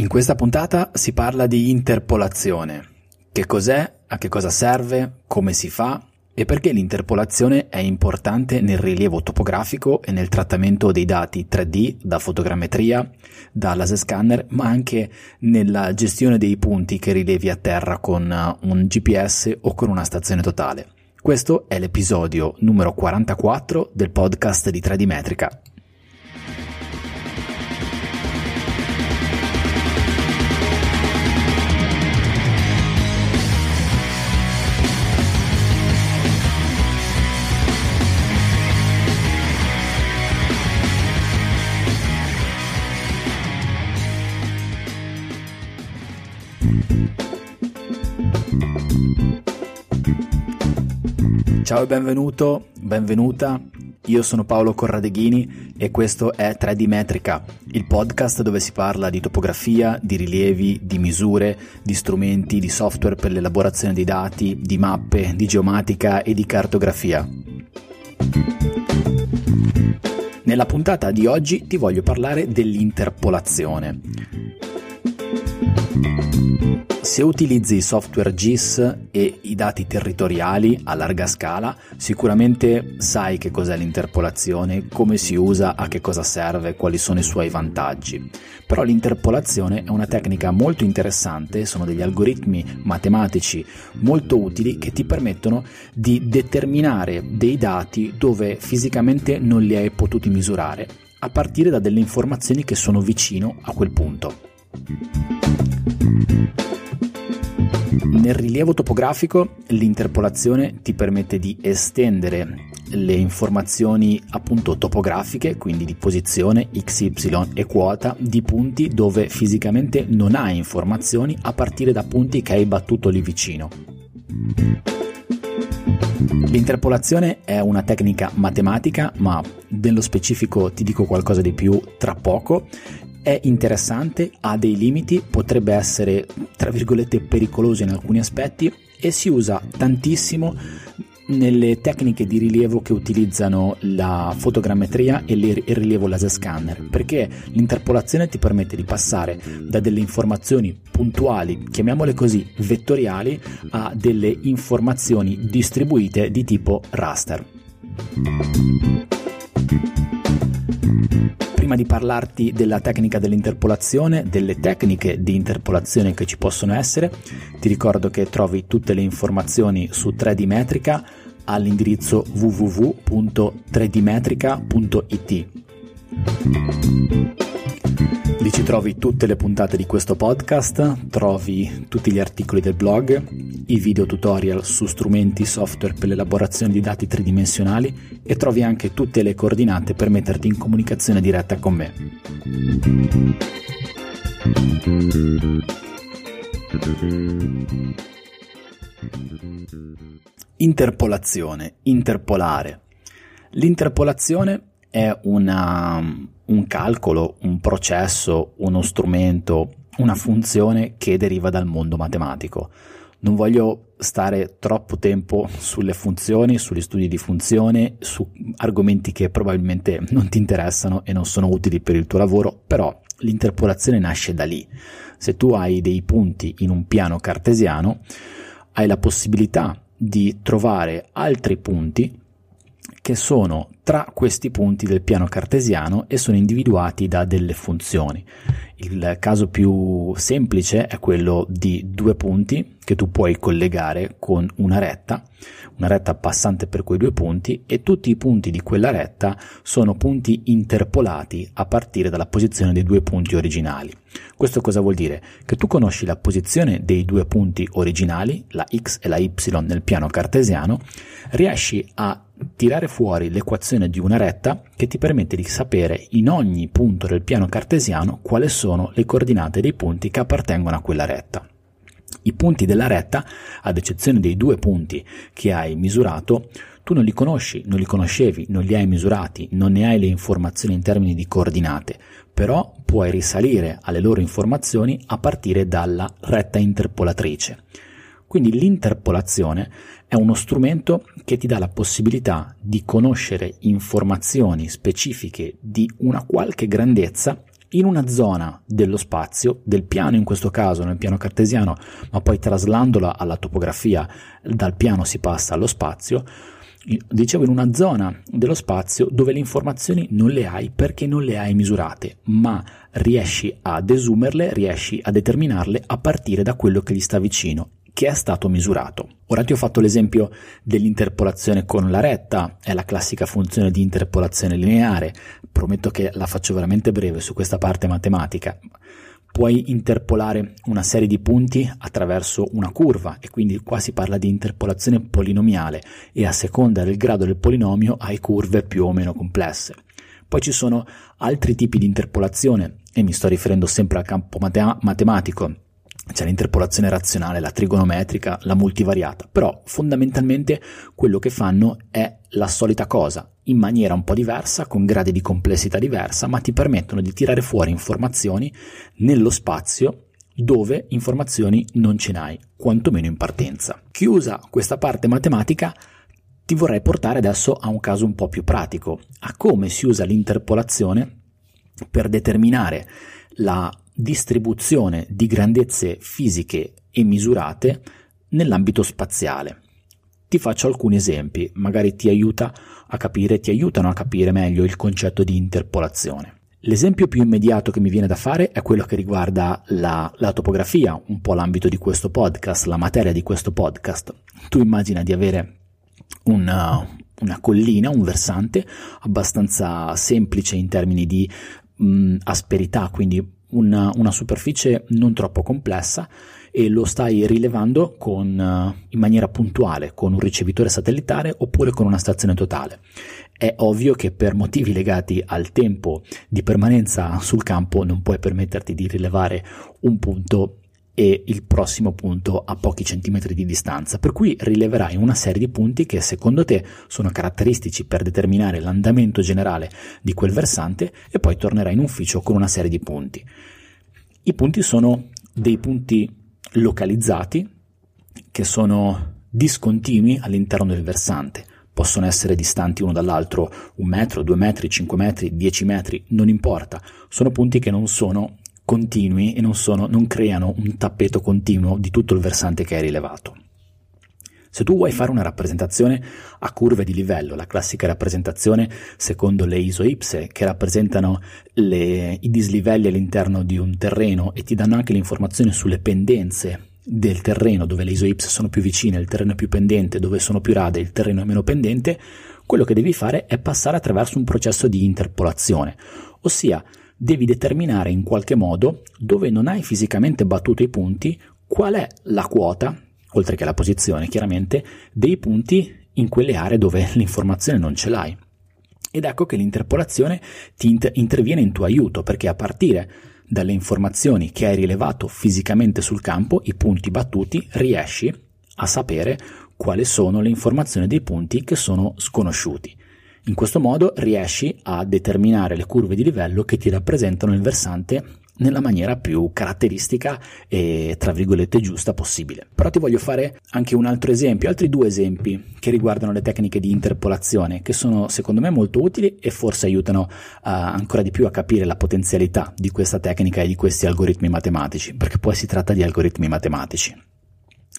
In questa puntata si parla di interpolazione. Che cos'è, a che cosa serve, come si fa e perché l'interpolazione è importante nel rilievo topografico e nel trattamento dei dati 3D da fotogrammetria, da laser scanner, ma anche nella gestione dei punti che rilevi a terra con un GPS o con una stazione totale. Questo è l'episodio numero 44 del podcast di 3D Metrica. Ciao e benvenuto, benvenuta. Io sono Paolo Corradeghini e questo è 3D Metrica, il podcast dove si parla di topografia, di rilievi, di misure, di strumenti, di software per l'elaborazione dei dati, di mappe, di geomatica e di cartografia. Nella puntata di oggi ti voglio parlare dell'interpolazione. Se utilizzi i software GIS e i dati territoriali a larga scala, sicuramente sai che cos'è l'interpolazione, come si usa, a che cosa serve, quali sono i suoi vantaggi. Però l'interpolazione è una tecnica molto interessante, sono degli algoritmi matematici molto utili che ti permettono di determinare dei dati dove fisicamente non li hai potuti misurare, a partire da delle informazioni che sono vicino a quel punto. Nel rilievo topografico l'interpolazione ti permette di estendere le informazioni appunto topografiche, quindi di posizione, x, y e quota, di punti dove fisicamente non hai informazioni a partire da punti che hai battuto lì vicino. L'interpolazione è una tecnica matematica, ma nello specifico ti dico qualcosa di più tra poco è interessante, ha dei limiti, potrebbe essere tra virgolette pericoloso in alcuni aspetti e si usa tantissimo nelle tecniche di rilievo che utilizzano la fotogrammetria e il rilievo laser scanner, perché l'interpolazione ti permette di passare da delle informazioni puntuali, chiamiamole così, vettoriali, a delle informazioni distribuite di tipo raster prima di parlarti della tecnica dell'interpolazione, delle tecniche di interpolazione che ci possono essere, ti ricordo che trovi tutte le informazioni su 3D Metrica all'indirizzo www.3dmetrica.it. Lì ci trovi tutte le puntate di questo podcast, trovi tutti gli articoli del blog, i video tutorial su strumenti software per l'elaborazione di dati tridimensionali e trovi anche tutte le coordinate per metterti in comunicazione diretta con me. Interpolazione, interpolare. L'interpolazione è una, un calcolo, un processo, uno strumento, una funzione che deriva dal mondo matematico. Non voglio stare troppo tempo sulle funzioni, sugli studi di funzione, su argomenti che probabilmente non ti interessano e non sono utili per il tuo lavoro, però l'interpolazione nasce da lì. Se tu hai dei punti in un piano cartesiano, hai la possibilità di trovare altri punti che sono tra questi punti del piano cartesiano e sono individuati da delle funzioni. Il caso più semplice è quello di due punti che tu puoi collegare con una retta, una retta passante per quei due punti e tutti i punti di quella retta sono punti interpolati a partire dalla posizione dei due punti originali. Questo cosa vuol dire? Che tu conosci la posizione dei due punti originali, la x e la y nel piano cartesiano, riesci a tirare fuori l'equazione di una retta che ti permette di sapere in ogni punto del piano cartesiano quali sono le coordinate dei punti che appartengono a quella retta. I punti della retta, ad eccezione dei due punti che hai misurato, tu non li conosci, non li conoscevi, non li hai misurati, non ne hai le informazioni in termini di coordinate, però puoi risalire alle loro informazioni a partire dalla retta interpolatrice. Quindi l'interpolazione è uno strumento che ti dà la possibilità di conoscere informazioni specifiche di una qualche grandezza in una zona dello spazio, del piano in questo caso, nel piano cartesiano, ma poi traslandola alla topografia, dal piano si passa allo spazio, dicevo in una zona dello spazio dove le informazioni non le hai perché non le hai misurate, ma riesci a desumerle, riesci a determinarle a partire da quello che gli sta vicino che è stato misurato. Ora ti ho fatto l'esempio dell'interpolazione con la retta, è la classica funzione di interpolazione lineare, prometto che la faccio veramente breve su questa parte matematica. Puoi interpolare una serie di punti attraverso una curva e quindi qua si parla di interpolazione polinomiale e a seconda del grado del polinomio hai curve più o meno complesse. Poi ci sono altri tipi di interpolazione e mi sto riferendo sempre al campo matem- matematico c'è l'interpolazione razionale, la trigonometrica, la multivariata, però fondamentalmente quello che fanno è la solita cosa, in maniera un po' diversa, con gradi di complessità diversa, ma ti permettono di tirare fuori informazioni nello spazio dove informazioni non ce n'hai, quantomeno in partenza. Chiusa questa parte matematica, ti vorrei portare adesso a un caso un po' più pratico, a come si usa l'interpolazione per determinare la distribuzione di grandezze fisiche e misurate nell'ambito spaziale. Ti faccio alcuni esempi, magari ti aiuta a capire, ti aiutano a capire meglio il concetto di interpolazione. L'esempio più immediato che mi viene da fare è quello che riguarda la, la, topografia, un po' l'ambito di questo podcast, la materia di questo podcast. Tu immagina di avere una, una collina, un versante abbastanza semplice in termini di mh, asperità, quindi una, una, superficie non troppo complessa e lo stai rilevando con, uh, in maniera puntuale con un ricevitore satellitare oppure con una stazione totale. È ovvio che per motivi legati al tempo di permanenza sul campo non puoi permetterti di rilevare un punto e il prossimo punto a pochi centimetri di distanza, per cui rileverai una serie di punti che secondo te sono caratteristici per determinare l'andamento generale di quel versante e poi tornerai in ufficio con una serie di punti. I punti sono dei punti localizzati che sono discontinui all'interno del versante. Possono essere distanti uno dall'altro un metro, due metri, cinque metri, dieci metri, non importa. Sono punti che non sono continui e non, sono, non creano un tappeto continuo di tutto il versante che hai rilevato. Se tu vuoi fare una rappresentazione a curve di livello, la classica rappresentazione secondo le isoipse che rappresentano le, i dislivelli all'interno di un terreno e ti danno anche le informazioni sulle pendenze del terreno dove le isoipse sono più vicine, il terreno è più pendente, dove sono più rade, il terreno è meno pendente, quello che devi fare è passare attraverso un processo di interpolazione, ossia devi determinare in qualche modo, dove non hai fisicamente battuto i punti, qual è la quota, oltre che la posizione chiaramente, dei punti in quelle aree dove l'informazione non ce l'hai. Ed ecco che l'interpolazione ti inter- interviene in tuo aiuto, perché a partire dalle informazioni che hai rilevato fisicamente sul campo, i punti battuti, riesci a sapere quali sono le informazioni dei punti che sono sconosciuti. In questo modo riesci a determinare le curve di livello che ti rappresentano il versante nella maniera più caratteristica e tra virgolette giusta possibile. Però ti voglio fare anche un altro esempio, altri due esempi che riguardano le tecniche di interpolazione che sono secondo me molto utili e forse aiutano uh, ancora di più a capire la potenzialità di questa tecnica e di questi algoritmi matematici, perché poi si tratta di algoritmi matematici.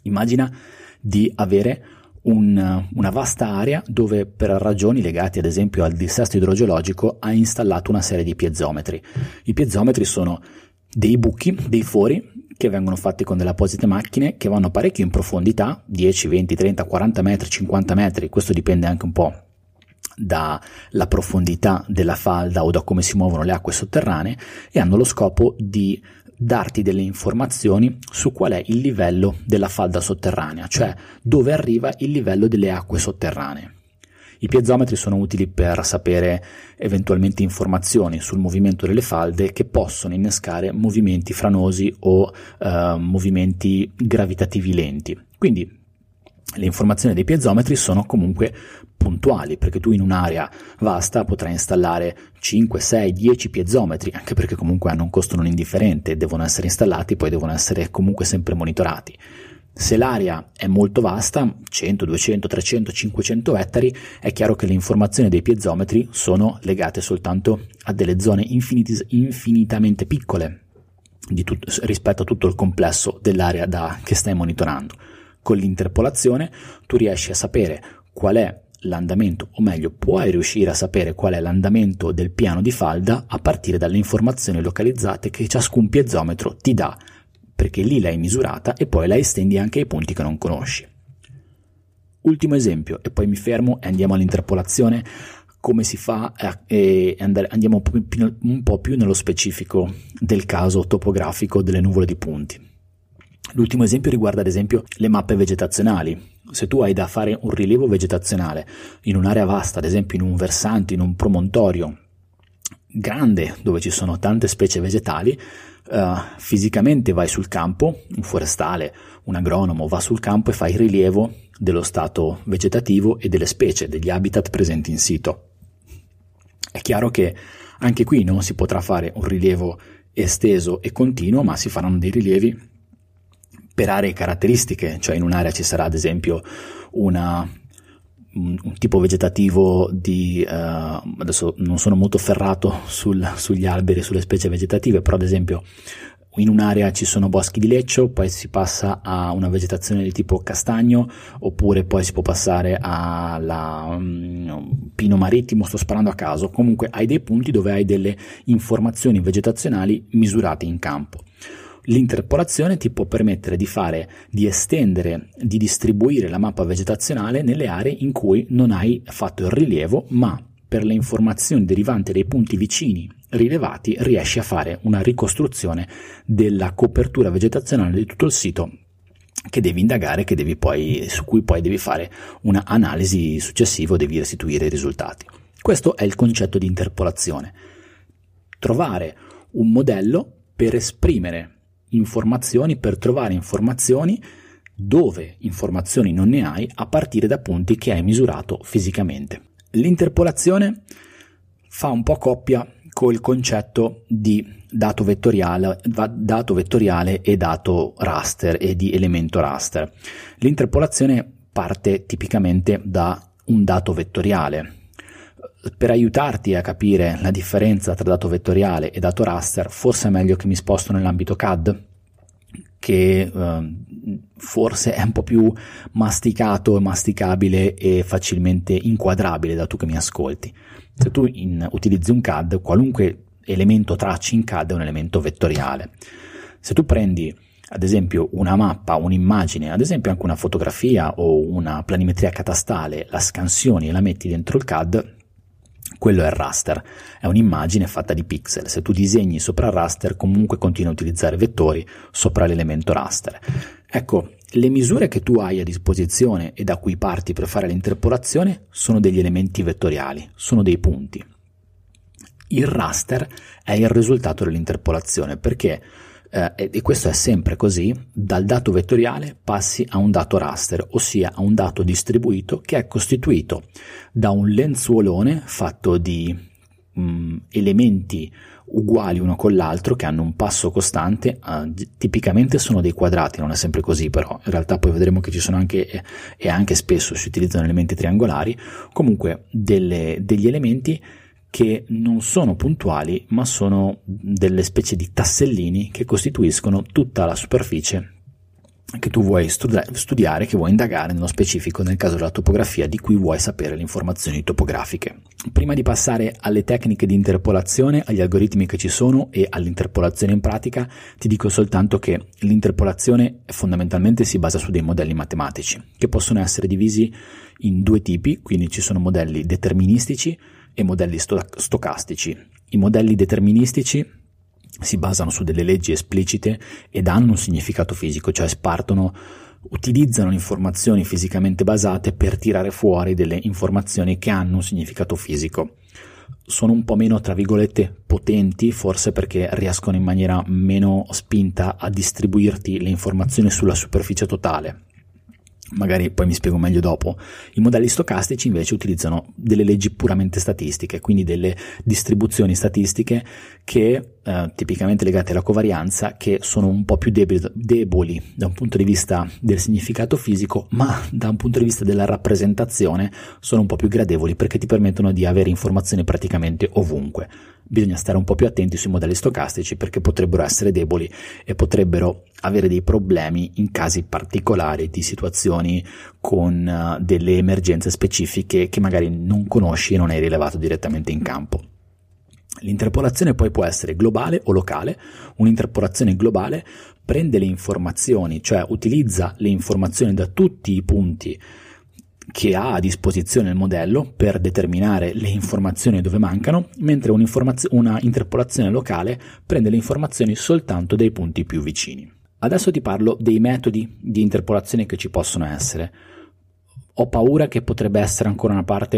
Immagina di avere un, una vasta area dove per ragioni legate ad esempio al dissesto idrogeologico ha installato una serie di piezometri. I piezometri sono dei buchi, dei fori che vengono fatti con delle apposite macchine che vanno parecchio in profondità, 10, 20, 30, 40 metri, 50 metri, questo dipende anche un po' dalla profondità della falda o da come si muovono le acque sotterranee e hanno lo scopo di darti delle informazioni su qual è il livello della falda sotterranea, cioè dove arriva il livello delle acque sotterranee. I piezometri sono utili per sapere eventualmente informazioni sul movimento delle falde che possono innescare movimenti franosi o eh, movimenti gravitativi lenti. Quindi le informazioni dei piezometri sono comunque puntuali, perché tu in un'area vasta potrai installare 5, 6, 10 piezometri, anche perché comunque hanno un costo non indifferente, devono essere installati, poi devono essere comunque sempre monitorati. Se l'area è molto vasta, 100, 200, 300, 500 ettari, è chiaro che le informazioni dei piezometri sono legate soltanto a delle zone infinit- infinitamente piccole tut- rispetto a tutto il complesso dell'area da- che stai monitorando. Con l'interpolazione tu riesci a sapere qual è l'andamento, o meglio, puoi riuscire a sapere qual è l'andamento del piano di falda a partire dalle informazioni localizzate che ciascun piezometro ti dà perché lì l'hai misurata e poi la estendi anche ai punti che non conosci. Ultimo esempio, e poi mi fermo e andiamo all'interpolazione, come si fa e andiamo un po' più nello specifico del caso topografico delle nuvole di punti. L'ultimo esempio riguarda ad esempio le mappe vegetazionali. Se tu hai da fare un rilievo vegetazionale in un'area vasta, ad esempio in un versante, in un promontorio grande dove ci sono tante specie vegetali, uh, fisicamente vai sul campo, un forestale, un agronomo va sul campo e fa il rilievo dello stato vegetativo e delle specie, degli habitat presenti in sito. È chiaro che anche qui non si potrà fare un rilievo esteso e continuo, ma si faranno dei rilievi per aree caratteristiche, cioè in un'area ci sarà ad esempio una un, tipo vegetativo di uh, adesso non sono molto ferrato sul, sugli alberi, sulle specie vegetative, però ad esempio in un'area ci sono boschi di leccio, poi si passa a una vegetazione di tipo castagno, oppure poi si può passare alla um, pino marittimo, sto sparando a caso. Comunque hai dei punti dove hai delle informazioni vegetazionali misurate in campo. L'interpolazione ti può permettere di fare, di estendere, di distribuire la mappa vegetazionale nelle aree in cui non hai fatto il rilievo, ma per le informazioni derivanti dai punti vicini rilevati riesci a fare una ricostruzione della copertura vegetazionale di tutto il sito che devi indagare, che devi poi, su cui poi devi fare un'analisi successiva, devi restituire i risultati. Questo è il concetto di interpolazione. Trovare un modello per esprimere informazioni per trovare informazioni dove informazioni non ne hai a partire da punti che hai misurato fisicamente. L'interpolazione fa un po' coppia col concetto di dato vettoriale, dato vettoriale e dato raster e di elemento raster. L'interpolazione parte tipicamente da un dato vettoriale, per aiutarti a capire la differenza tra dato vettoriale e dato raster, forse è meglio che mi sposto nell'ambito CAD, che eh, forse è un po' più masticato masticabile e facilmente inquadrabile da tu che mi ascolti. Se tu in, utilizzi un CAD, qualunque elemento tracci in CAD è un elemento vettoriale. Se tu prendi ad esempio una mappa, un'immagine, ad esempio anche una fotografia o una planimetria catastale, la scansioni e la metti dentro il CAD, quello è il raster, è un'immagine fatta di pixel. Se tu disegni sopra il raster, comunque continui a utilizzare vettori sopra l'elemento raster. Ecco, le misure che tu hai a disposizione e da cui parti per fare l'interpolazione sono degli elementi vettoriali, sono dei punti. Il raster è il risultato dell'interpolazione perché eh, e questo è sempre così, dal dato vettoriale passi a un dato raster, ossia a un dato distribuito che è costituito da un lenzuolone fatto di mh, mm, elementi uguali uno con l'altro che hanno un passo costante, eh, tipicamente sono dei quadrati, non è sempre così però, in realtà poi vedremo che ci sono anche e anche spesso si utilizzano elementi triangolari, comunque delle, degli elementi che non sono puntuali ma sono delle specie di tassellini che costituiscono tutta la superficie che tu vuoi studiare, che vuoi indagare nello specifico nel caso della topografia di cui vuoi sapere le informazioni topografiche. Prima di passare alle tecniche di interpolazione, agli algoritmi che ci sono e all'interpolazione in pratica, ti dico soltanto che l'interpolazione fondamentalmente si basa su dei modelli matematici che possono essere divisi in due tipi, quindi ci sono modelli deterministici e modelli sto- stocastici. I modelli deterministici si basano su delle leggi esplicite ed hanno un significato fisico, cioè spartono, utilizzano informazioni fisicamente basate per tirare fuori delle informazioni che hanno un significato fisico. Sono un po' meno, tra virgolette, potenti, forse perché riescono in maniera meno spinta a distribuirti le informazioni sulla superficie totale, magari poi mi spiego meglio dopo. I modelli stocastici invece utilizzano delle leggi puramente statistiche, quindi delle distribuzioni statistiche che eh, tipicamente legate alla covarianza che sono un po' più deboli, deboli da un punto di vista del significato fisico, ma da un punto di vista della rappresentazione sono un po' più gradevoli perché ti permettono di avere informazioni praticamente ovunque. Bisogna stare un po' più attenti sui modelli stocastici perché potrebbero essere deboli e potrebbero avere dei problemi in casi particolari di situazioni con uh, delle emergenze specifiche che magari non conosci e non hai rilevato direttamente in campo. L'interpolazione poi può essere globale o locale. Un'interpolazione globale prende le informazioni, cioè utilizza le informazioni da tutti i punti che ha a disposizione il modello per determinare le informazioni dove mancano, mentre una interpolazione locale prende le informazioni soltanto dai punti più vicini. Adesso ti parlo dei metodi di interpolazione che ci possono essere. Ho paura che potrebbe essere ancora una parte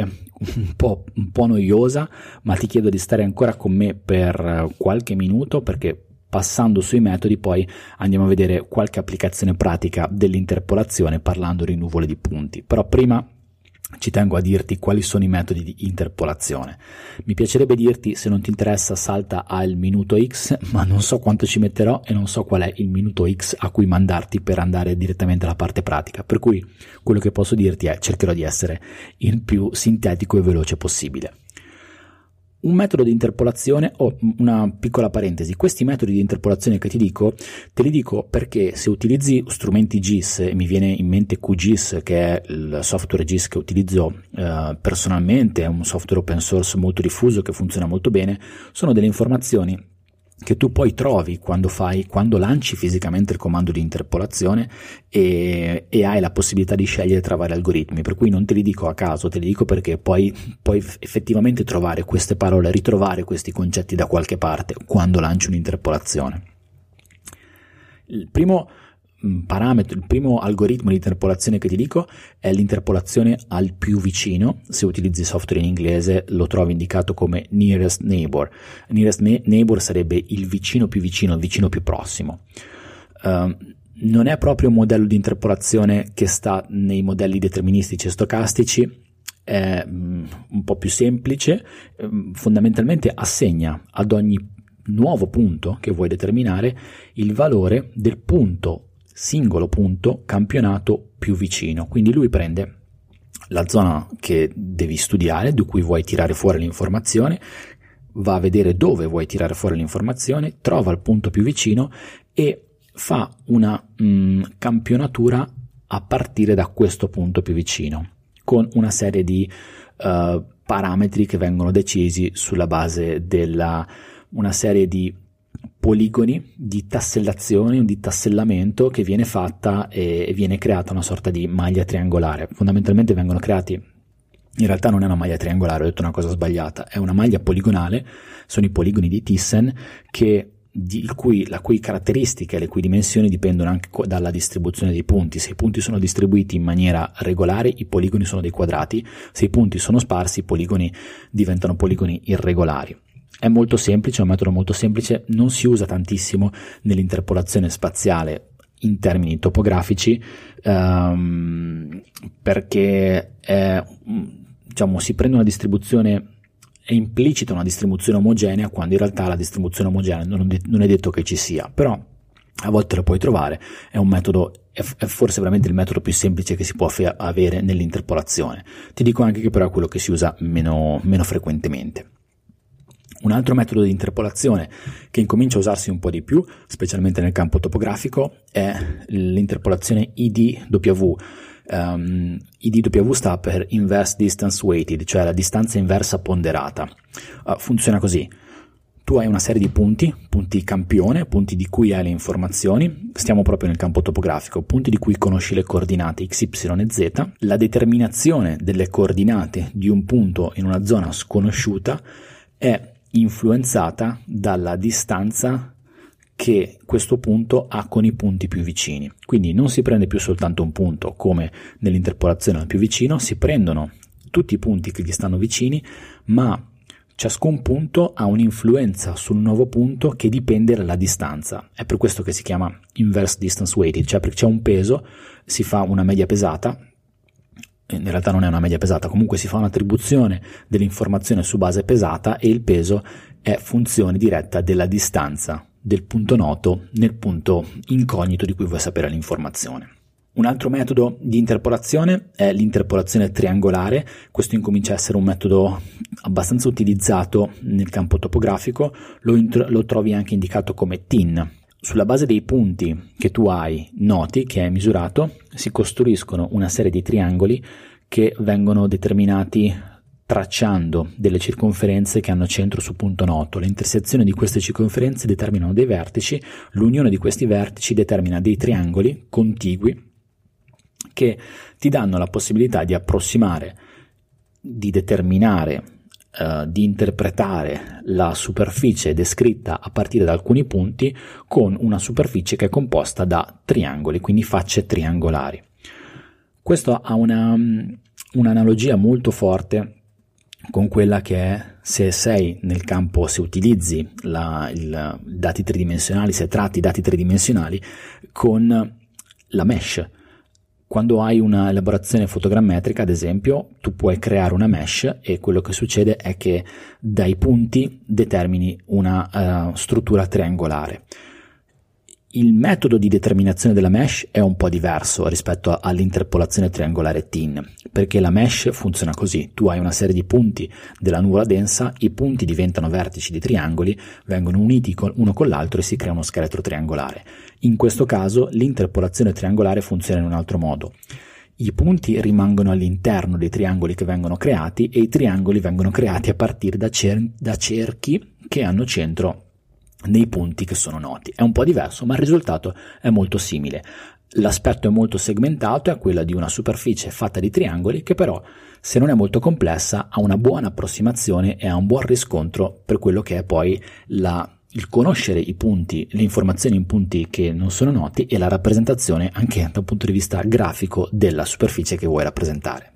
un po', un po', noiosa, ma ti chiedo di stare ancora con me per qualche minuto perché passando sui metodi poi andiamo a vedere qualche applicazione pratica dell'interpolazione parlando di nuvole di punti. Però prima ci tengo a dirti quali sono i metodi di interpolazione. Mi piacerebbe dirti, se non ti interessa, salta al minuto X, ma non so quanto ci metterò e non so qual è il minuto X a cui mandarti per andare direttamente alla parte pratica. Per cui quello che posso dirti è cercherò di essere il più sintetico e veloce possibile. Un metodo di interpolazione, o oh, una piccola parentesi, questi metodi di interpolazione che ti dico, te li dico perché se utilizzi strumenti GIS, e mi viene in mente QGIS che è il software GIS che utilizzo eh, personalmente, è un software open source molto diffuso che funziona molto bene, sono delle informazioni che tu poi trovi quando, fai, quando lanci fisicamente il comando di interpolazione e, e, hai la possibilità di scegliere tra vari algoritmi, per cui non te li dico a caso, te li dico perché poi puoi effettivamente trovare queste parole, ritrovare questi concetti da qualche parte quando lanci un'interpolazione. Il primo parametro, il primo algoritmo di interpolazione che ti dico è l'interpolazione al più vicino. Se utilizzi software in inglese lo trovi indicato come nearest neighbor. Nearest neighbor sarebbe il vicino più vicino, il vicino più prossimo. Uh, non è proprio un modello di interpolazione che sta nei modelli deterministici e stocastici, è um, un po' più semplice, um, fondamentalmente assegna ad ogni nuovo punto che vuoi determinare il valore del punto singolo punto campionato più vicino. Quindi lui prende la zona che devi studiare, di cui vuoi tirare fuori l'informazione, va a vedere dove vuoi tirare fuori l'informazione, trova il punto più vicino e fa una mh, mm, campionatura a partire da questo punto più vicino, con una serie di uh, parametri che vengono decisi sulla base della una serie di poligoni di tassellazione, di tassellamento che viene fatta e viene creata una sorta di maglia triangolare. Fondamentalmente vengono creati in realtà non è una maglia triangolare, ho detto una cosa sbagliata, è una maglia poligonale, sono i poligoni di Thyssen che di cui, la cui caratteristiche e le cui dimensioni dipendono anche dalla distribuzione dei punti. Se i punti sono distribuiti in maniera regolare, i poligoni sono dei quadrati, se i punti sono sparsi, i poligoni diventano poligoni irregolari. È molto semplice, è un metodo molto semplice, non si usa tantissimo nell'interpolazione spaziale in termini topografici um, perché è, diciamo, si prende una distribuzione è implicita una distribuzione omogenea quando in realtà la distribuzione omogenea non, non è detto che ci sia, però a volte lo puoi trovare, è un metodo, è, forse veramente il metodo più semplice che si può avere nell'interpolazione. Ti dico anche che però è quello che si usa meno, meno frequentemente. Un altro metodo di interpolazione che incomincia a usarsi un po' di più, specialmente nel campo topografico, è l'interpolazione IDW. Um, IDW sta per Inverse Distance Weighted, cioè la distanza inversa ponderata. Uh, funziona così. Tu hai una serie di punti, punti campione, punti di cui hai le informazioni, stiamo proprio nel campo topografico, punti di cui conosci le coordinate x, y e z. La determinazione delle coordinate di un punto in una zona sconosciuta è influenzata dalla distanza che questo punto ha con i punti più vicini. Quindi non si prende più soltanto un punto come nell'interpolazione al più vicino, si prendono tutti i punti che gli stanno vicini, ma ciascun punto ha un'influenza sul nuovo punto che dipende dalla distanza. È per questo che si chiama inverse distance weighted, cioè perché c'è un peso, si fa una media pesata in realtà non è una media pesata, comunque si fa un'attribuzione dell'informazione su base pesata e il peso è funzione diretta della distanza del punto noto nel punto incognito di cui vuoi sapere l'informazione. Un altro metodo di interpolazione è l'interpolazione triangolare, questo incomincia a essere un metodo abbastanza utilizzato nel campo topografico, lo, int- lo trovi anche indicato come TIN. Sulla base dei punti che tu hai noti, che hai misurato, si costruiscono una serie di triangoli che vengono determinati tracciando delle circonferenze che hanno centro su punto noto. Le intersezioni di queste circonferenze determinano dei vertici, l'unione di questi vertici determina dei triangoli contigui che ti danno la possibilità di approssimare, di determinare, uh, di interpretare la superficie descritta a partire da alcuni punti con una superficie che è composta da triangoli, quindi facce triangolari. Questo ha una, un'analogia molto forte con quella che è se sei nel campo, se utilizzi il, dati tridimensionali, se tratti dati tridimensionali con la mesh quando hai una elaborazione fotogrammetrica, ad esempio, tu puoi creare una mesh e quello che succede è che dai punti determini una uh, struttura triangolare. Il metodo di determinazione della mesh è un po' diverso rispetto all'interpolazione triangolare TIN, perché la mesh funziona così, tu hai una serie di punti della nuvola densa, i punti diventano vertici di triangoli, vengono uniti uno con l'altro e si crea uno scheletro triangolare. In questo caso l'interpolazione triangolare funziona in un altro modo. I punti rimangono all'interno dei triangoli che vengono creati e i triangoli vengono creati a partire da, cer- da cerchi che hanno centro nei punti che sono noti. È un po' diverso, ma il risultato è molto simile. L'aspetto è molto segmentato, è quello di una superficie fatta di triangoli che però, se non è molto complessa, ha una buona approssimazione e ha un buon riscontro per quello che è poi la, il conoscere i punti, le informazioni in punti che non sono noti e la rappresentazione anche da un punto di vista grafico della superficie che vuoi rappresentare.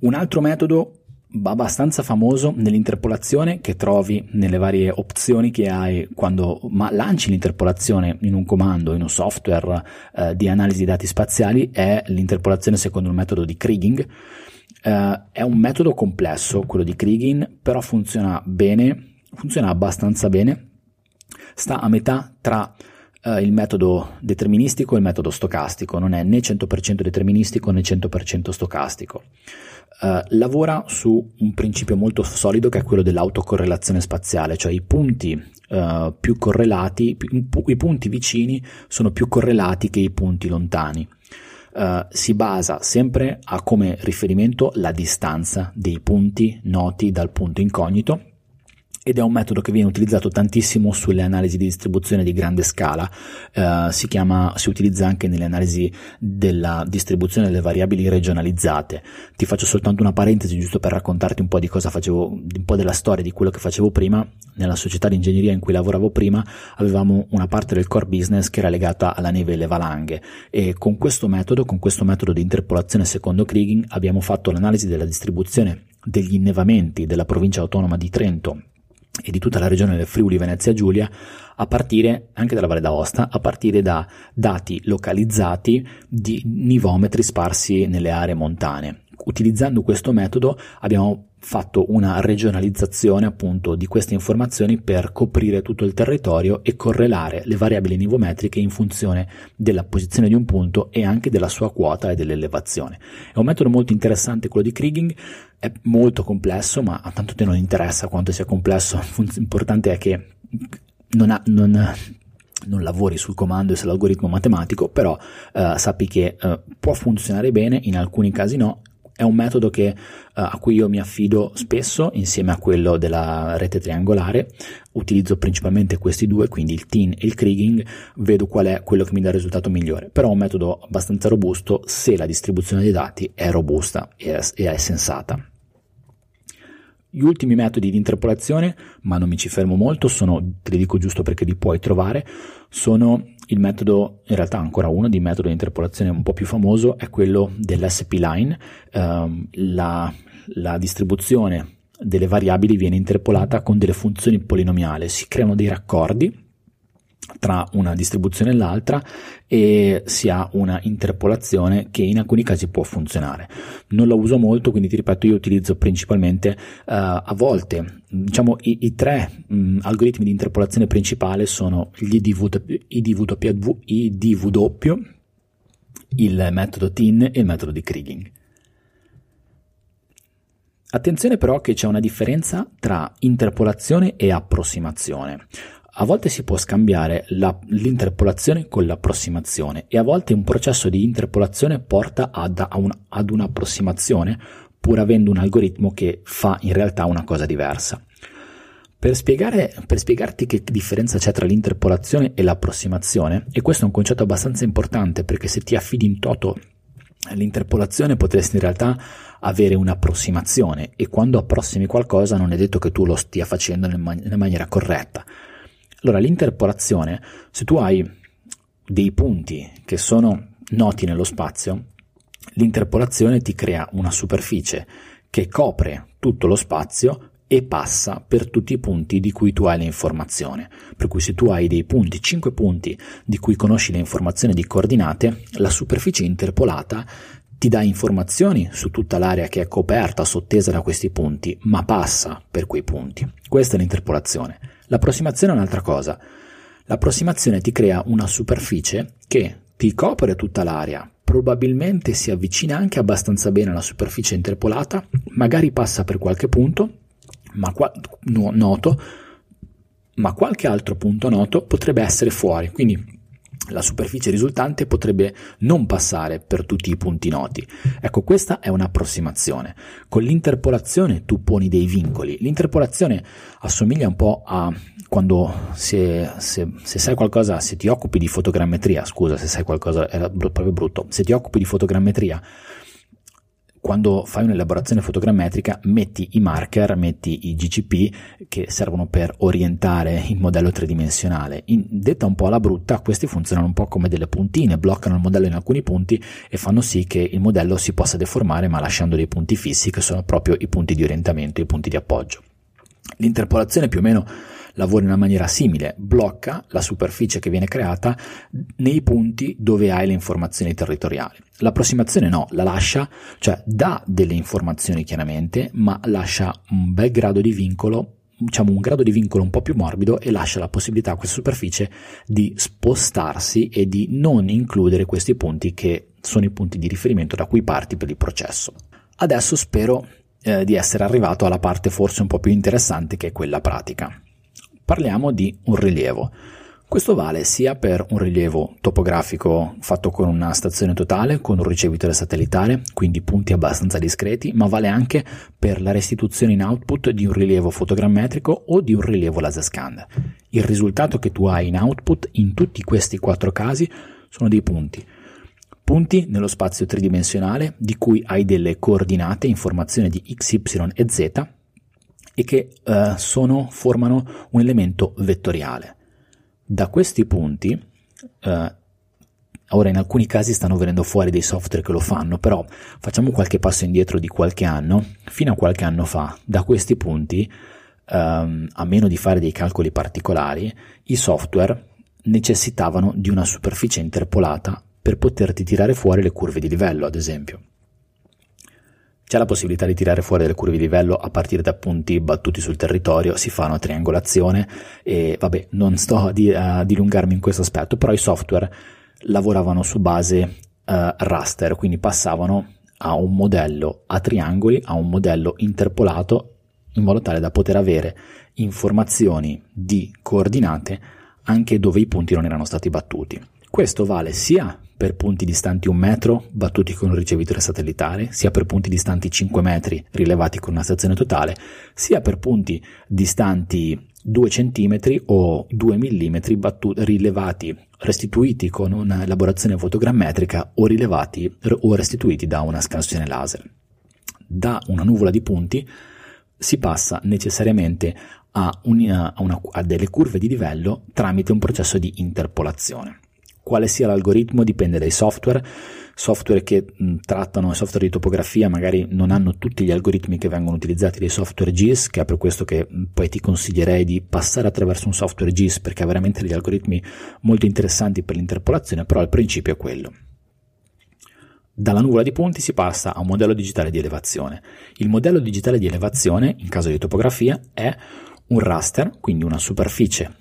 Un altro metodo abbastanza famoso nell'interpolazione che trovi nelle varie opzioni che hai quando lanci l'interpolazione in un comando, in un software eh, di analisi dati spaziali è l'interpolazione secondo il metodo di Kriging. Eh, è un metodo complesso quello di Kriging, però funziona bene, funziona abbastanza bene, sta a metà tra Uh, il metodo deterministico e il metodo stocastico, non è né 100% deterministico né 100% stocastico. Uh, lavora su un principio molto solido che è quello dell'autocorrelazione spaziale, cioè i punti uh, più correlati, i punti vicini sono più correlati che i punti lontani. Uh, si basa sempre a come riferimento la distanza dei punti noti dal punto incognito ed è un metodo che viene utilizzato tantissimo sulle analisi di distribuzione di grande scala, uh, si, chiama, si utilizza anche nelle analisi della distribuzione delle variabili regionalizzate. Ti faccio soltanto una parentesi giusto per raccontarti un po' di cosa facevo, un po' della storia di quello che facevo prima. Nella società di ingegneria in cui lavoravo prima avevamo una parte del core business che era legata alla neve e alle valanghe e con questo metodo, con questo metodo di interpolazione secondo Kriging abbiamo fatto l'analisi della distribuzione degli innevamenti della provincia autonoma di Trento e di tutta la regione del Friuli Venezia Giulia a partire anche dalla Valle d'Aosta a partire da dati localizzati di nivometri sparsi nelle aree montane. Utilizzando questo metodo abbiamo fatto una regionalizzazione appunto di queste informazioni per coprire tutto il territorio e correlare le variabili nivometriche in funzione della posizione di un punto e anche della sua quota e dell'elevazione. È un metodo molto interessante quello di Kriging, è molto complesso, ma a tanto te non interessa quanto sia complesso, l'importante è che non, ha, non, non lavori sul comando e sull'algoritmo matematico, però eh, sappi che eh, può funzionare bene, in alcuni casi no, è un metodo che, uh, a cui io mi affido spesso insieme a quello della rete triangolare. Utilizzo principalmente questi due, quindi il TIN e il Kriging, vedo qual è quello che mi dà il risultato migliore. Però è un metodo abbastanza robusto se la distribuzione dei dati è robusta e è, e è sensata. Gli ultimi metodi di interpolazione, ma non mi ci fermo molto, sono, te li dico giusto perché li puoi trovare, sono il metodo, in realtà ancora uno di metodo di interpolazione un po' più famoso, è quello dell'SP line. Um, la, la distribuzione delle variabili viene interpolata con delle funzioni polinomiali, si creano dei raccordi tra una distribuzione e l'altra e si ha una interpolazione che in alcuni casi può funzionare. Non la uso molto, quindi ti ripeto, io utilizzo principalmente uh, a volte, diciamo, i, i tre mh, algoritmi di interpolazione principale sono gli IDW, IDW, IDW, il metodo TIN e il metodo di Kriging. Attenzione però che c'è una differenza tra interpolazione e approssimazione. A volte si può scambiare la, l'interpolazione con l'approssimazione e a volte un processo di interpolazione porta ad, un, ad un'approssimazione pur avendo un algoritmo che fa in realtà una cosa diversa. Per, spiegare, per spiegarti che differenza c'è tra l'interpolazione e l'approssimazione, e questo è un concetto abbastanza importante perché se ti affidi in toto all'interpolazione potresti in realtà avere un'approssimazione e quando approssimi qualcosa non è detto che tu lo stia facendo nella maniera corretta. Allora l'interpolazione, se tu hai dei punti che sono noti nello spazio, l'interpolazione ti crea una superficie che copre tutto lo spazio e passa per tutti i punti di cui tu hai l'informazione. Per cui se tu hai dei punti, 5 punti di cui conosci le informazioni di coordinate, la superficie interpolata ti dà informazioni su tutta l'area che è coperta, sottesa da questi punti, ma passa per quei punti. Questa è l'interpolazione. L'approssimazione è un'altra cosa. L'approssimazione ti crea una superficie che ti copre tutta l'area, probabilmente si avvicina anche abbastanza bene alla superficie interpolata, magari passa per qualche punto, ma qua, no, noto, ma qualche altro punto noto potrebbe essere fuori. Quindi la superficie risultante potrebbe non passare per tutti i punti noti. Ecco, questa è un'approssimazione. Con l'interpolazione tu poni dei vincoli. L'interpolazione assomiglia un po' a quando se, se, se, sai qualcosa, se ti occupi di fotogrammetria, scusa se sai qualcosa, era proprio brutto, se ti occupi di fotogrammetria, quando fai un'elaborazione fotogrammetrica metti i marker, metti i GCP che servono per orientare il modello tridimensionale. In, detta un po' alla brutta, questi funzionano un po' come delle puntine, bloccano il modello in alcuni punti e fanno sì che il modello si possa deformare ma lasciando dei punti fissi che sono proprio i punti di orientamento, i punti di appoggio. L'interpolazione più o meno lavora in una maniera simile, blocca la superficie che viene creata nei punti dove hai le informazioni territoriali. L'approssimazione no, la lascia, cioè dà delle informazioni chiaramente, ma lascia un bel grado di vincolo diciamo un grado di vincolo un po' più morbido e lascia la possibilità a questa superficie di spostarsi e di non includere questi punti che sono i punti di riferimento da cui parti per il processo. Adesso spero eh, di essere arrivato alla parte forse un po' più interessante che è quella pratica. Parliamo di un rilievo. Questo vale sia per un rilievo topografico fatto con una stazione totale, con un ricevitore satellitare, quindi punti abbastanza discreti, ma vale anche per la restituzione in output di un rilievo fotogrammetrico o di un rilievo laser scan. Il risultato che tu hai in output in tutti questi quattro casi sono dei punti. Punti nello spazio tridimensionale di cui hai delle coordinate, informazioni di x, y e z e che eh, sono, formano un elemento vettoriale. Da questi punti, eh, ora in alcuni casi stanno venendo fuori dei software che lo fanno, però facciamo qualche passo indietro di qualche anno, fino a qualche anno fa, da questi punti, ehm, a meno di fare dei calcoli particolari, i software necessitavano di una superficie interpolata per poterti tirare fuori le curve di livello, ad esempio. C'è la possibilità di tirare fuori delle curve di livello a partire da punti battuti sul territorio, si fa una triangolazione e vabbè, non sto a, di, a dilungarmi in questo aspetto, però i software lavoravano su base uh, raster, quindi passavano a un modello a triangoli, a un modello interpolato in modo tale da poter avere informazioni di coordinate anche dove i punti non erano stati battuti. Questo vale sia per punti distanti un metro battuti con un ricevitore satellitare, sia per punti distanti 5 metri rilevati con una stazione totale, sia per punti distanti 2 cm o 2 mm battuti, rilevati, restituiti con un'elaborazione fotogrammetrica o rilevati o restituiti da una scansione laser. Da una nuvola di punti si passa necessariamente a, una, a, una, a delle curve di livello tramite un processo di interpolazione. Quale sia l'algoritmo dipende dai software. software che mh, trattano software di topografia magari non hanno tutti gli algoritmi che vengono utilizzati dai software GIS, che è per questo che mh, poi ti consiglierei di passare attraverso un software GIS perché ha veramente degli algoritmi molto interessanti per l'interpolazione, però il principio è quello. Dalla nuvola di punti si passa a un modello digitale di elevazione. Il modello digitale di elevazione, in caso di topografia, è un raster, quindi una superficie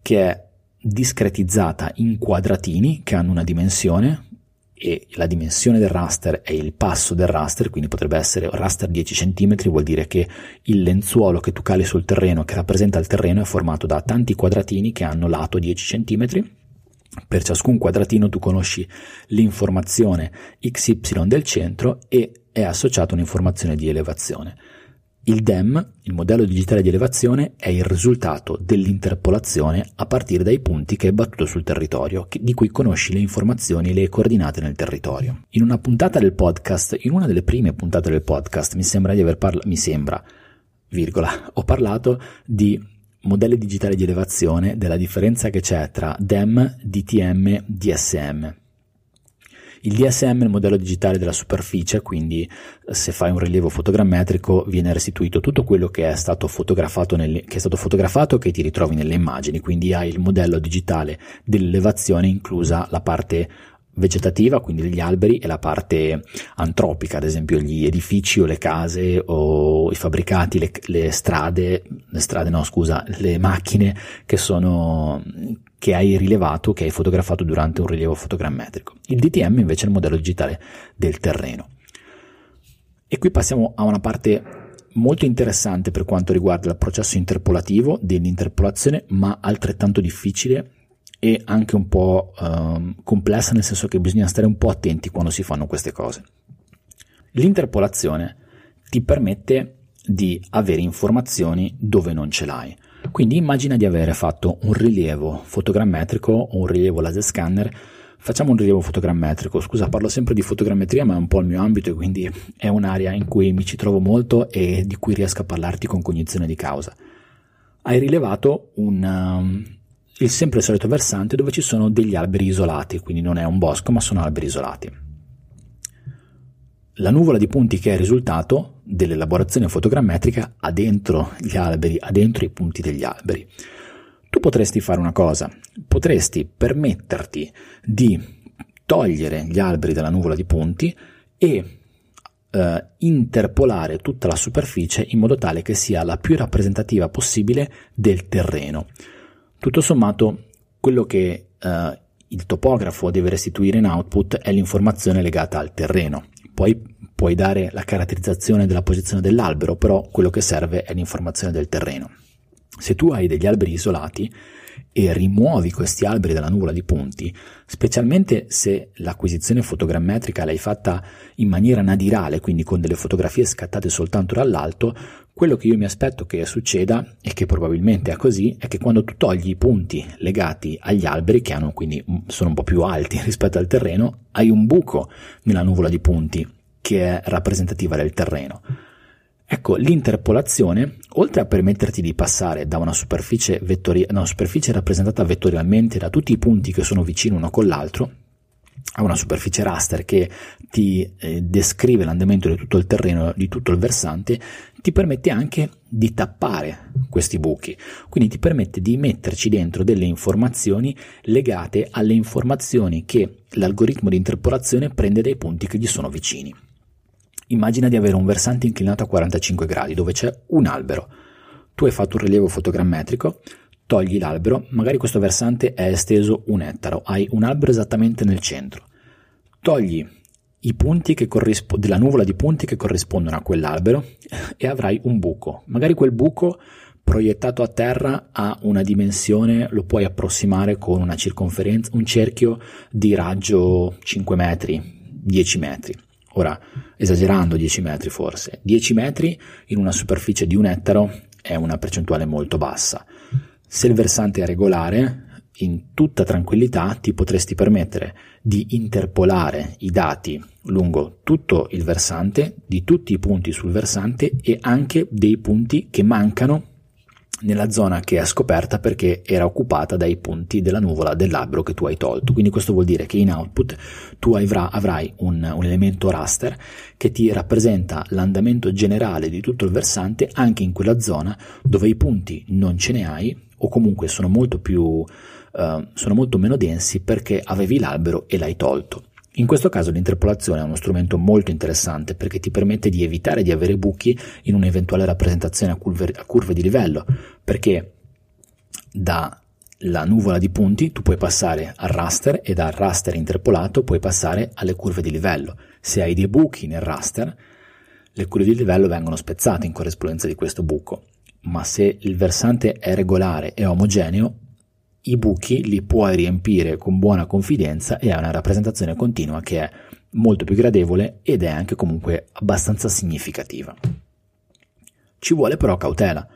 che è discretizzata in quadratini che hanno una dimensione e la dimensione del raster è il passo del raster, quindi potrebbe essere raster 10 cm, vuol dire che il lenzuolo che tu cali sul terreno, che rappresenta il terreno, è formato da tanti quadratini che hanno lato 10 cm. Per ciascun quadratino tu conosci l'informazione XY del centro e è associata un'informazione di elevazione. Il DEM, il modello digitale di elevazione, è il risultato dell'interpolazione a partire dai punti che è battuto sul territorio, di cui conosci le informazioni e le coordinate nel territorio. In una puntata del podcast, in una delle prime puntate del podcast, mi sembra di aver parlato, mi sembra, virgola, ho parlato di modelli digitali di elevazione, della differenza che c'è tra DEM, DTM, DSM. Il DSM è il modello digitale della superficie, quindi se fai un rilievo fotogrammetrico viene restituito tutto quello che è stato fotografato, nelle, che è stato fotografato che ti ritrovi nelle immagini, quindi hai il modello digitale dell'elevazione inclusa la parte vegetativa, quindi gli alberi, e la parte antropica, ad esempio gli edifici o le case o i fabbricati, le, le strade, le strade no scusa, le macchine che sono che hai rilevato, che hai fotografato durante un rilievo fotogrammetrico. Il DTM invece è il modello digitale del terreno. E qui passiamo a una parte molto interessante per quanto riguarda il processo interpolativo dell'interpolazione, ma altrettanto difficile e anche un po' eh, complessa, nel senso che bisogna stare un po' attenti quando si fanno queste cose. L'interpolazione ti permette di avere informazioni dove non ce l'hai. Quindi immagina di avere fatto un rilievo fotogrammetrico o un rilievo laser scanner. Facciamo un rilievo fotogrammetrico, scusa parlo sempre di fotogrammetria ma è un po' il mio ambito e quindi è un'area in cui mi ci trovo molto e di cui riesco a parlarti con cognizione di causa. Hai rilevato un, um, il sempre solito versante dove ci sono degli alberi isolati, quindi non è un bosco ma sono alberi isolati. La nuvola di punti che è il risultato dell'elaborazione fotogrammetrica ha dentro gli alberi, ha dentro i punti degli alberi. Tu potresti fare una cosa, potresti permetterti di togliere gli alberi dalla nuvola di punti e eh, interpolare tutta la superficie in modo tale che sia la più rappresentativa possibile del terreno. Tutto sommato, quello che eh, il topografo deve restituire in output è l'informazione legata al terreno. Poi puoi dare la caratterizzazione della posizione dell'albero, però quello che serve è l'informazione del terreno. Se tu hai degli alberi isolati e rimuovi questi alberi dalla nuvola di punti, specialmente se l'acquisizione fotogrammetrica l'hai fatta in maniera nadirale, quindi con delle fotografie scattate soltanto dall'alto, quello che io mi aspetto che succeda, e che probabilmente è così, è che quando tu togli i punti legati agli alberi, che hanno, quindi sono un po' più alti rispetto al terreno, hai un buco nella nuvola di punti che è rappresentativa del terreno. Ecco, l'interpolazione, oltre a permetterti di passare da una superficie, vettori- una superficie rappresentata vettorialmente da tutti i punti che sono vicini uno con l'altro, a una superficie raster che ti eh, descrive l'andamento di tutto il terreno, di tutto il versante, ti permette anche di tappare questi buchi, quindi ti permette di metterci dentro delle informazioni legate alle informazioni che l'algoritmo di interpolazione prende dai punti che gli sono vicini. Immagina di avere un versante inclinato a 45 gradi dove c'è un albero. Tu hai fatto un rilievo fotogrammetrico, togli l'albero, magari questo versante è esteso un ettaro, hai un albero esattamente nel centro. Togli corrispo- della nuvola di punti che corrispondono a quell'albero e avrai un buco. Magari quel buco proiettato a terra ha una dimensione, lo puoi approssimare con una circonferenza, un cerchio di raggio 5 metri, 10 metri. Ora, esagerando 10 metri forse, 10 metri in una superficie di un ettaro è una percentuale molto bassa. Se il versante è regolare, in tutta tranquillità ti potresti permettere di interpolare i dati lungo tutto il versante, di tutti i punti sul versante e anche dei punti che mancano nella zona che è scoperta perché era occupata dai punti della nuvola dell'albero che tu hai tolto. Quindi questo vuol dire che in output tu avrai un, un, elemento raster che ti rappresenta l'andamento generale di tutto il versante anche in quella zona dove i punti non ce ne hai o comunque sono molto più uh, sono molto meno densi perché avevi l'albero e l'hai tolto. In questo caso l'interpolazione è uno strumento molto interessante perché ti permette di evitare di avere buchi in un'eventuale rappresentazione a curve, a curve di livello, perché dalla nuvola di punti tu puoi passare al raster e dal raster interpolato puoi passare alle curve di livello. Se hai dei buchi nel raster, le curve di livello vengono spezzate in corrispondenza di questo buco, ma se il versante è regolare e omogeneo, i buchi li puoi riempire con buona confidenza e hai una rappresentazione continua che è molto più gradevole ed è anche comunque abbastanza significativa. Ci vuole però cautela.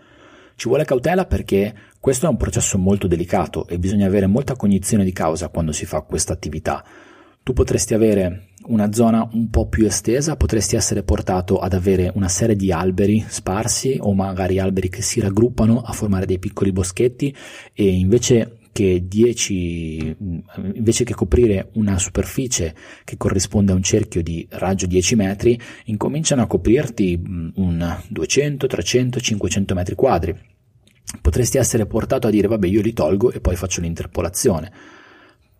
Ci vuole cautela perché questo è un processo molto delicato e bisogna avere molta cognizione di causa quando si fa questa attività. Tu potresti avere una zona un po' più estesa, potresti essere portato ad avere una serie di alberi sparsi o magari alberi che si raggruppano a formare dei piccoli boschetti e invece che 10, invece che coprire una superficie che corrisponde a un cerchio di raggio 10 metri, incominciano a coprirti un 200, 300, 500 metri quadri. Potresti essere portato a dire vabbè io li tolgo e poi faccio l'interpolazione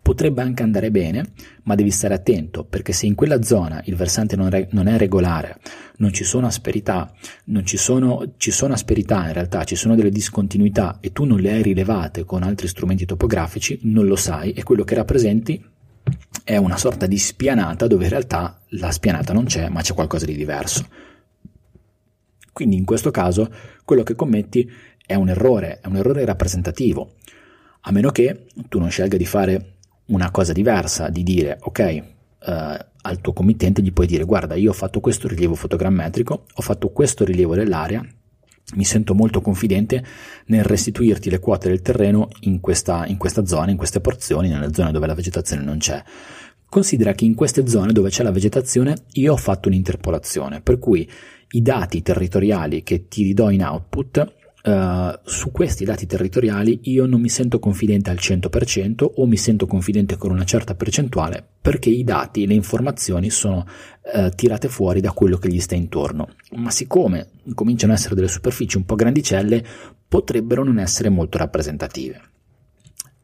Potrebbe anche andare bene, ma devi stare attento perché se in quella zona il versante non, re- non è regolare, non ci sono asperità, non ci sono, ci sono asperità in realtà, ci sono delle discontinuità e tu non le hai rilevate con altri strumenti topografici, non lo sai e quello che rappresenti è una sorta di spianata dove in realtà la spianata non c'è, ma c'è qualcosa di diverso. Quindi in questo caso quello che commetti è un errore, è un errore rappresentativo, a meno che tu non scelga di fare una cosa diversa di dire ok eh, al tuo committente gli puoi dire guarda io ho fatto questo rilievo fotogrammetrico ho fatto questo rilievo dell'area mi sento molto confidente nel restituirti le quote del terreno in questa, in questa zona, in queste porzioni, nelle zone dove la vegetazione non c'è. Considera che in queste zone dove c'è la vegetazione io ho fatto un'interpolazione, per cui i dati territoriali che ti ridò in output Uh, su questi dati territoriali io non mi sento confidente al 100% o mi sento confidente con una certa percentuale perché i dati, le informazioni sono uh, tirate fuori da quello che gli sta intorno. Ma siccome cominciano ad essere delle superfici un po' grandicelle, potrebbero non essere molto rappresentative.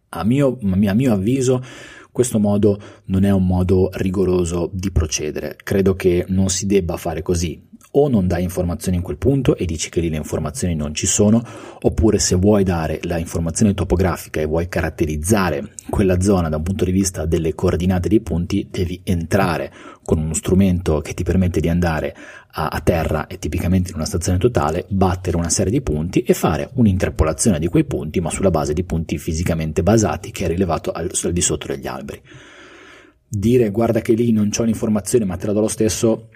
A mio, a mio avviso, questo modo non è un modo rigoroso di procedere. Credo che non si debba fare così o non dai informazioni in quel punto e dici che lì le informazioni non ci sono, oppure se vuoi dare la informazione topografica e vuoi caratterizzare quella zona da un punto di vista delle coordinate dei punti, devi entrare con uno strumento che ti permette di andare a, a terra e tipicamente in una stazione totale, battere una serie di punti e fare un'interpolazione di quei punti, ma sulla base di punti fisicamente basati che hai rilevato al, al di sotto degli alberi. Dire guarda che lì non c'ho l'informazione ma te la do lo stesso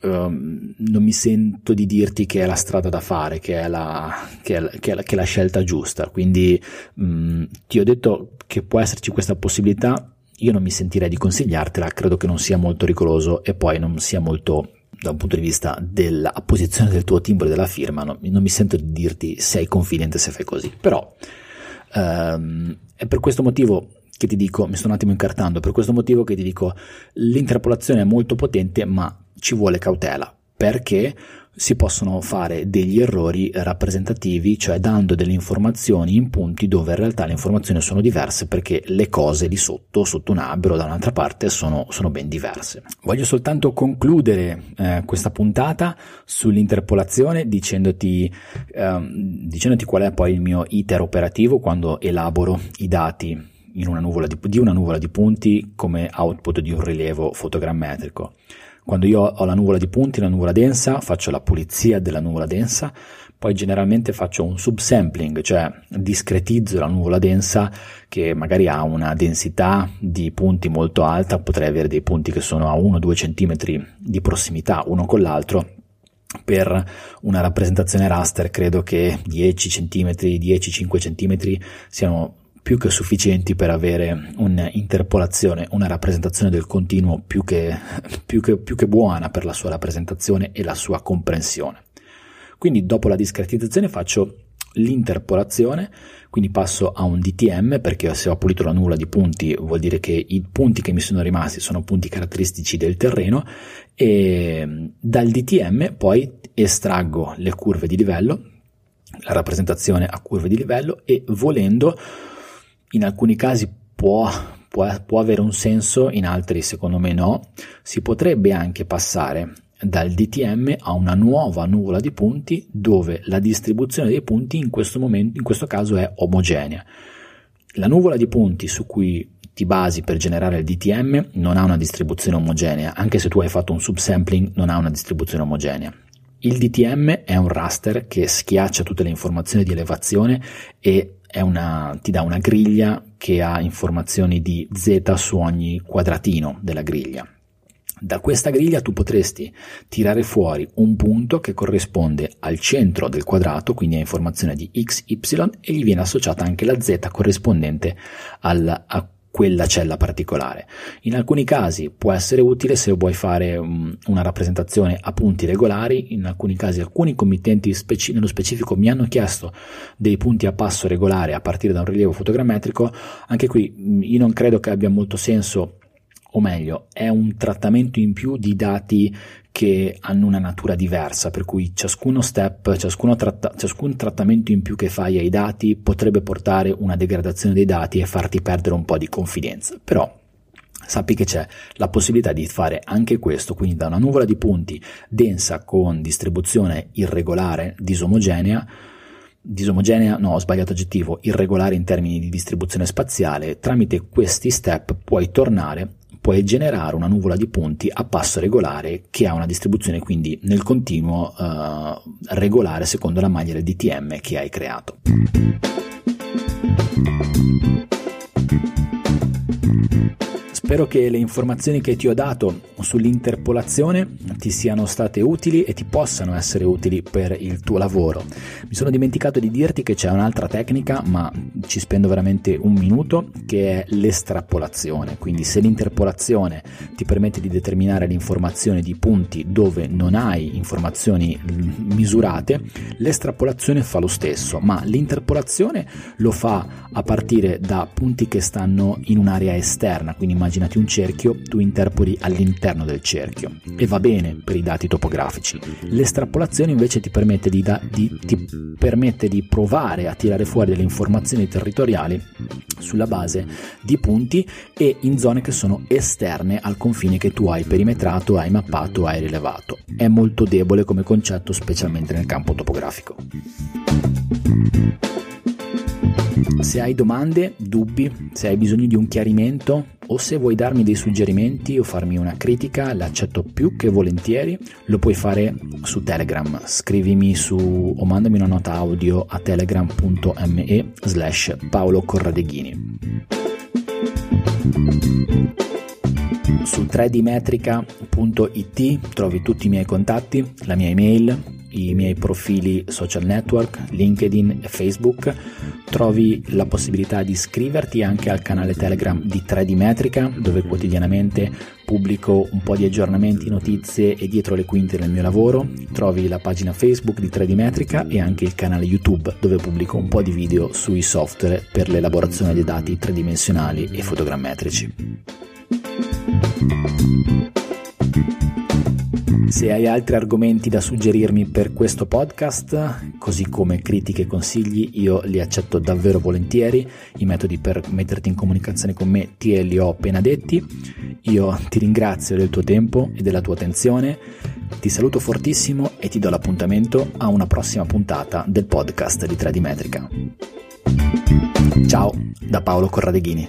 Um, non mi sento di dirti che è la strada da fare, che è la, che è la, che è la, che è la scelta giusta. Quindi um, ti ho detto che può esserci questa possibilità, io non mi sentirei di consigliartela, credo che non sia molto rigoroso e poi non sia molto da un punto di vista della posizione del tuo timbro e della firma, no, non mi sento di dirti sei confidente se fai così, però um, è per questo motivo che ti dico, mi sto un attimo incartando, per questo motivo che ti dico l'interpolazione è molto potente ma ci vuole cautela perché si possono fare degli errori rappresentativi, cioè dando delle informazioni in punti dove in realtà le informazioni sono diverse perché le cose di sotto, sotto un albero da un'altra parte, sono, sono ben diverse. Voglio soltanto concludere eh, questa puntata sull'interpolazione dicendoti, ehm, dicendoti qual è poi il mio iter operativo quando elaboro i dati una di, di una nuvola di punti come output di un rilievo fotogrammetrico. Quando io ho la nuvola di punti, la nuvola densa, faccio la pulizia della nuvola densa, poi generalmente faccio un subsampling, cioè discretizzo la nuvola densa che magari ha una densità di punti molto alta, potrei avere dei punti che sono a 1-2 cm di prossimità uno con l'altro, per una rappresentazione raster credo che 10 cm, 10-5 cm siano più che sufficienti per avere un'interpolazione, una rappresentazione del continuo più che, più, che, più che, buona per la sua rappresentazione e la sua comprensione. Quindi dopo la discretizzazione faccio l'interpolazione, quindi passo a un DTM perché se ho pulito la nuvola di punti vuol dire che i punti che mi sono rimasti sono punti caratteristici del terreno e dal DTM poi estraggo le curve di livello, la rappresentazione a curve di livello e volendo in alcuni casi può, può, può avere un senso, in altri secondo me no, si potrebbe anche passare dal DTM a una nuova nuvola di punti dove la distribuzione dei punti in questo, momento, in questo caso è omogenea. La nuvola di punti su cui ti basi per generare il DTM non ha una distribuzione omogenea, anche se tu hai fatto un subsampling non ha una distribuzione omogenea. Il DTM è un raster che schiaccia tutte le informazioni di elevazione e una, ti dà una griglia che ha informazioni di Z su ogni quadratino della griglia. Da questa griglia tu potresti tirare fuori un punto che corrisponde al centro del quadrato, quindi ha informazione di x, y e gli viene associata anche la z corrispondente al, a quella cella particolare. In alcuni casi può essere utile se vuoi fare una rappresentazione a punti regolari, in alcuni casi alcuni committenti speci- nello specifico mi hanno chiesto dei punti a passo regolare a partire da un rilievo fotogrammetrico, anche qui io non credo che abbia molto senso o meglio, è un trattamento in più di dati che hanno una natura diversa, per cui ciascuno step, ciascuno tratta, ciascun trattamento in più che fai ai dati potrebbe portare una degradazione dei dati e farti perdere un po' di confidenza. Però sappi che c'è la possibilità di fare anche questo, quindi da una nuvola di punti densa con distribuzione irregolare, disomogenea, disomogenea, no, ho sbagliato aggettivo, irregolare in termini di distribuzione spaziale, tramite questi step puoi tornare puoi generare una nuvola di punti a passo regolare che ha una distribuzione quindi nel continuo uh, regolare secondo la maglia del DTM che hai creato. Spero che le informazioni che ti ho dato sull'interpolazione ti siano state utili e ti possano essere utili per il tuo lavoro. Mi sono dimenticato di dirti che c'è un'altra tecnica, ma ci spendo veramente un minuto, che è l'estrapolazione. Quindi se l'interpolazione ti permette di determinare l'informazione di punti dove non hai informazioni misurate, l'estrapolazione fa lo stesso, ma l'interpolazione lo fa a partire da punti che stanno in un'area esterna, quindi immagina immaginati un cerchio, tu interpoli all'interno del cerchio e va bene per i dati topografici. L'estrapolazione invece ti permette di, da, di, ti permette di provare a tirare fuori delle informazioni territoriali sulla base di punti e in zone che sono esterne al confine che tu hai perimetrato, hai mappato, hai rilevato. È molto debole come concetto, specialmente nel campo topografico. Se hai domande, dubbi, se hai bisogno di un chiarimento o se vuoi darmi dei suggerimenti o farmi una critica, l'accetto più che volentieri. Lo puoi fare su Telegram, scrivimi su o mandami una nota audio a telegram.me slash Paolo Corradeghini. Su 3dmetrica.it trovi tutti i miei contatti, la mia email, i miei profili social network, LinkedIn e Facebook, trovi la possibilità di iscriverti anche al canale Telegram di 3D Metrica, dove quotidianamente pubblico un po' di aggiornamenti, notizie e dietro le quinte del mio lavoro. Trovi la pagina Facebook di 3D Metrica e anche il canale YouTube, dove pubblico un po' di video sui software per l'elaborazione dei dati tridimensionali e fotogrammetrici. Se hai altri argomenti da suggerirmi per questo podcast, così come critiche e consigli, io li accetto davvero volentieri. I metodi per metterti in comunicazione con me te li ho appena detti. Io ti ringrazio del tuo tempo e della tua attenzione. Ti saluto fortissimo e ti do l'appuntamento a una prossima puntata del podcast di 3D Metrica. Ciao da Paolo Corradeghini.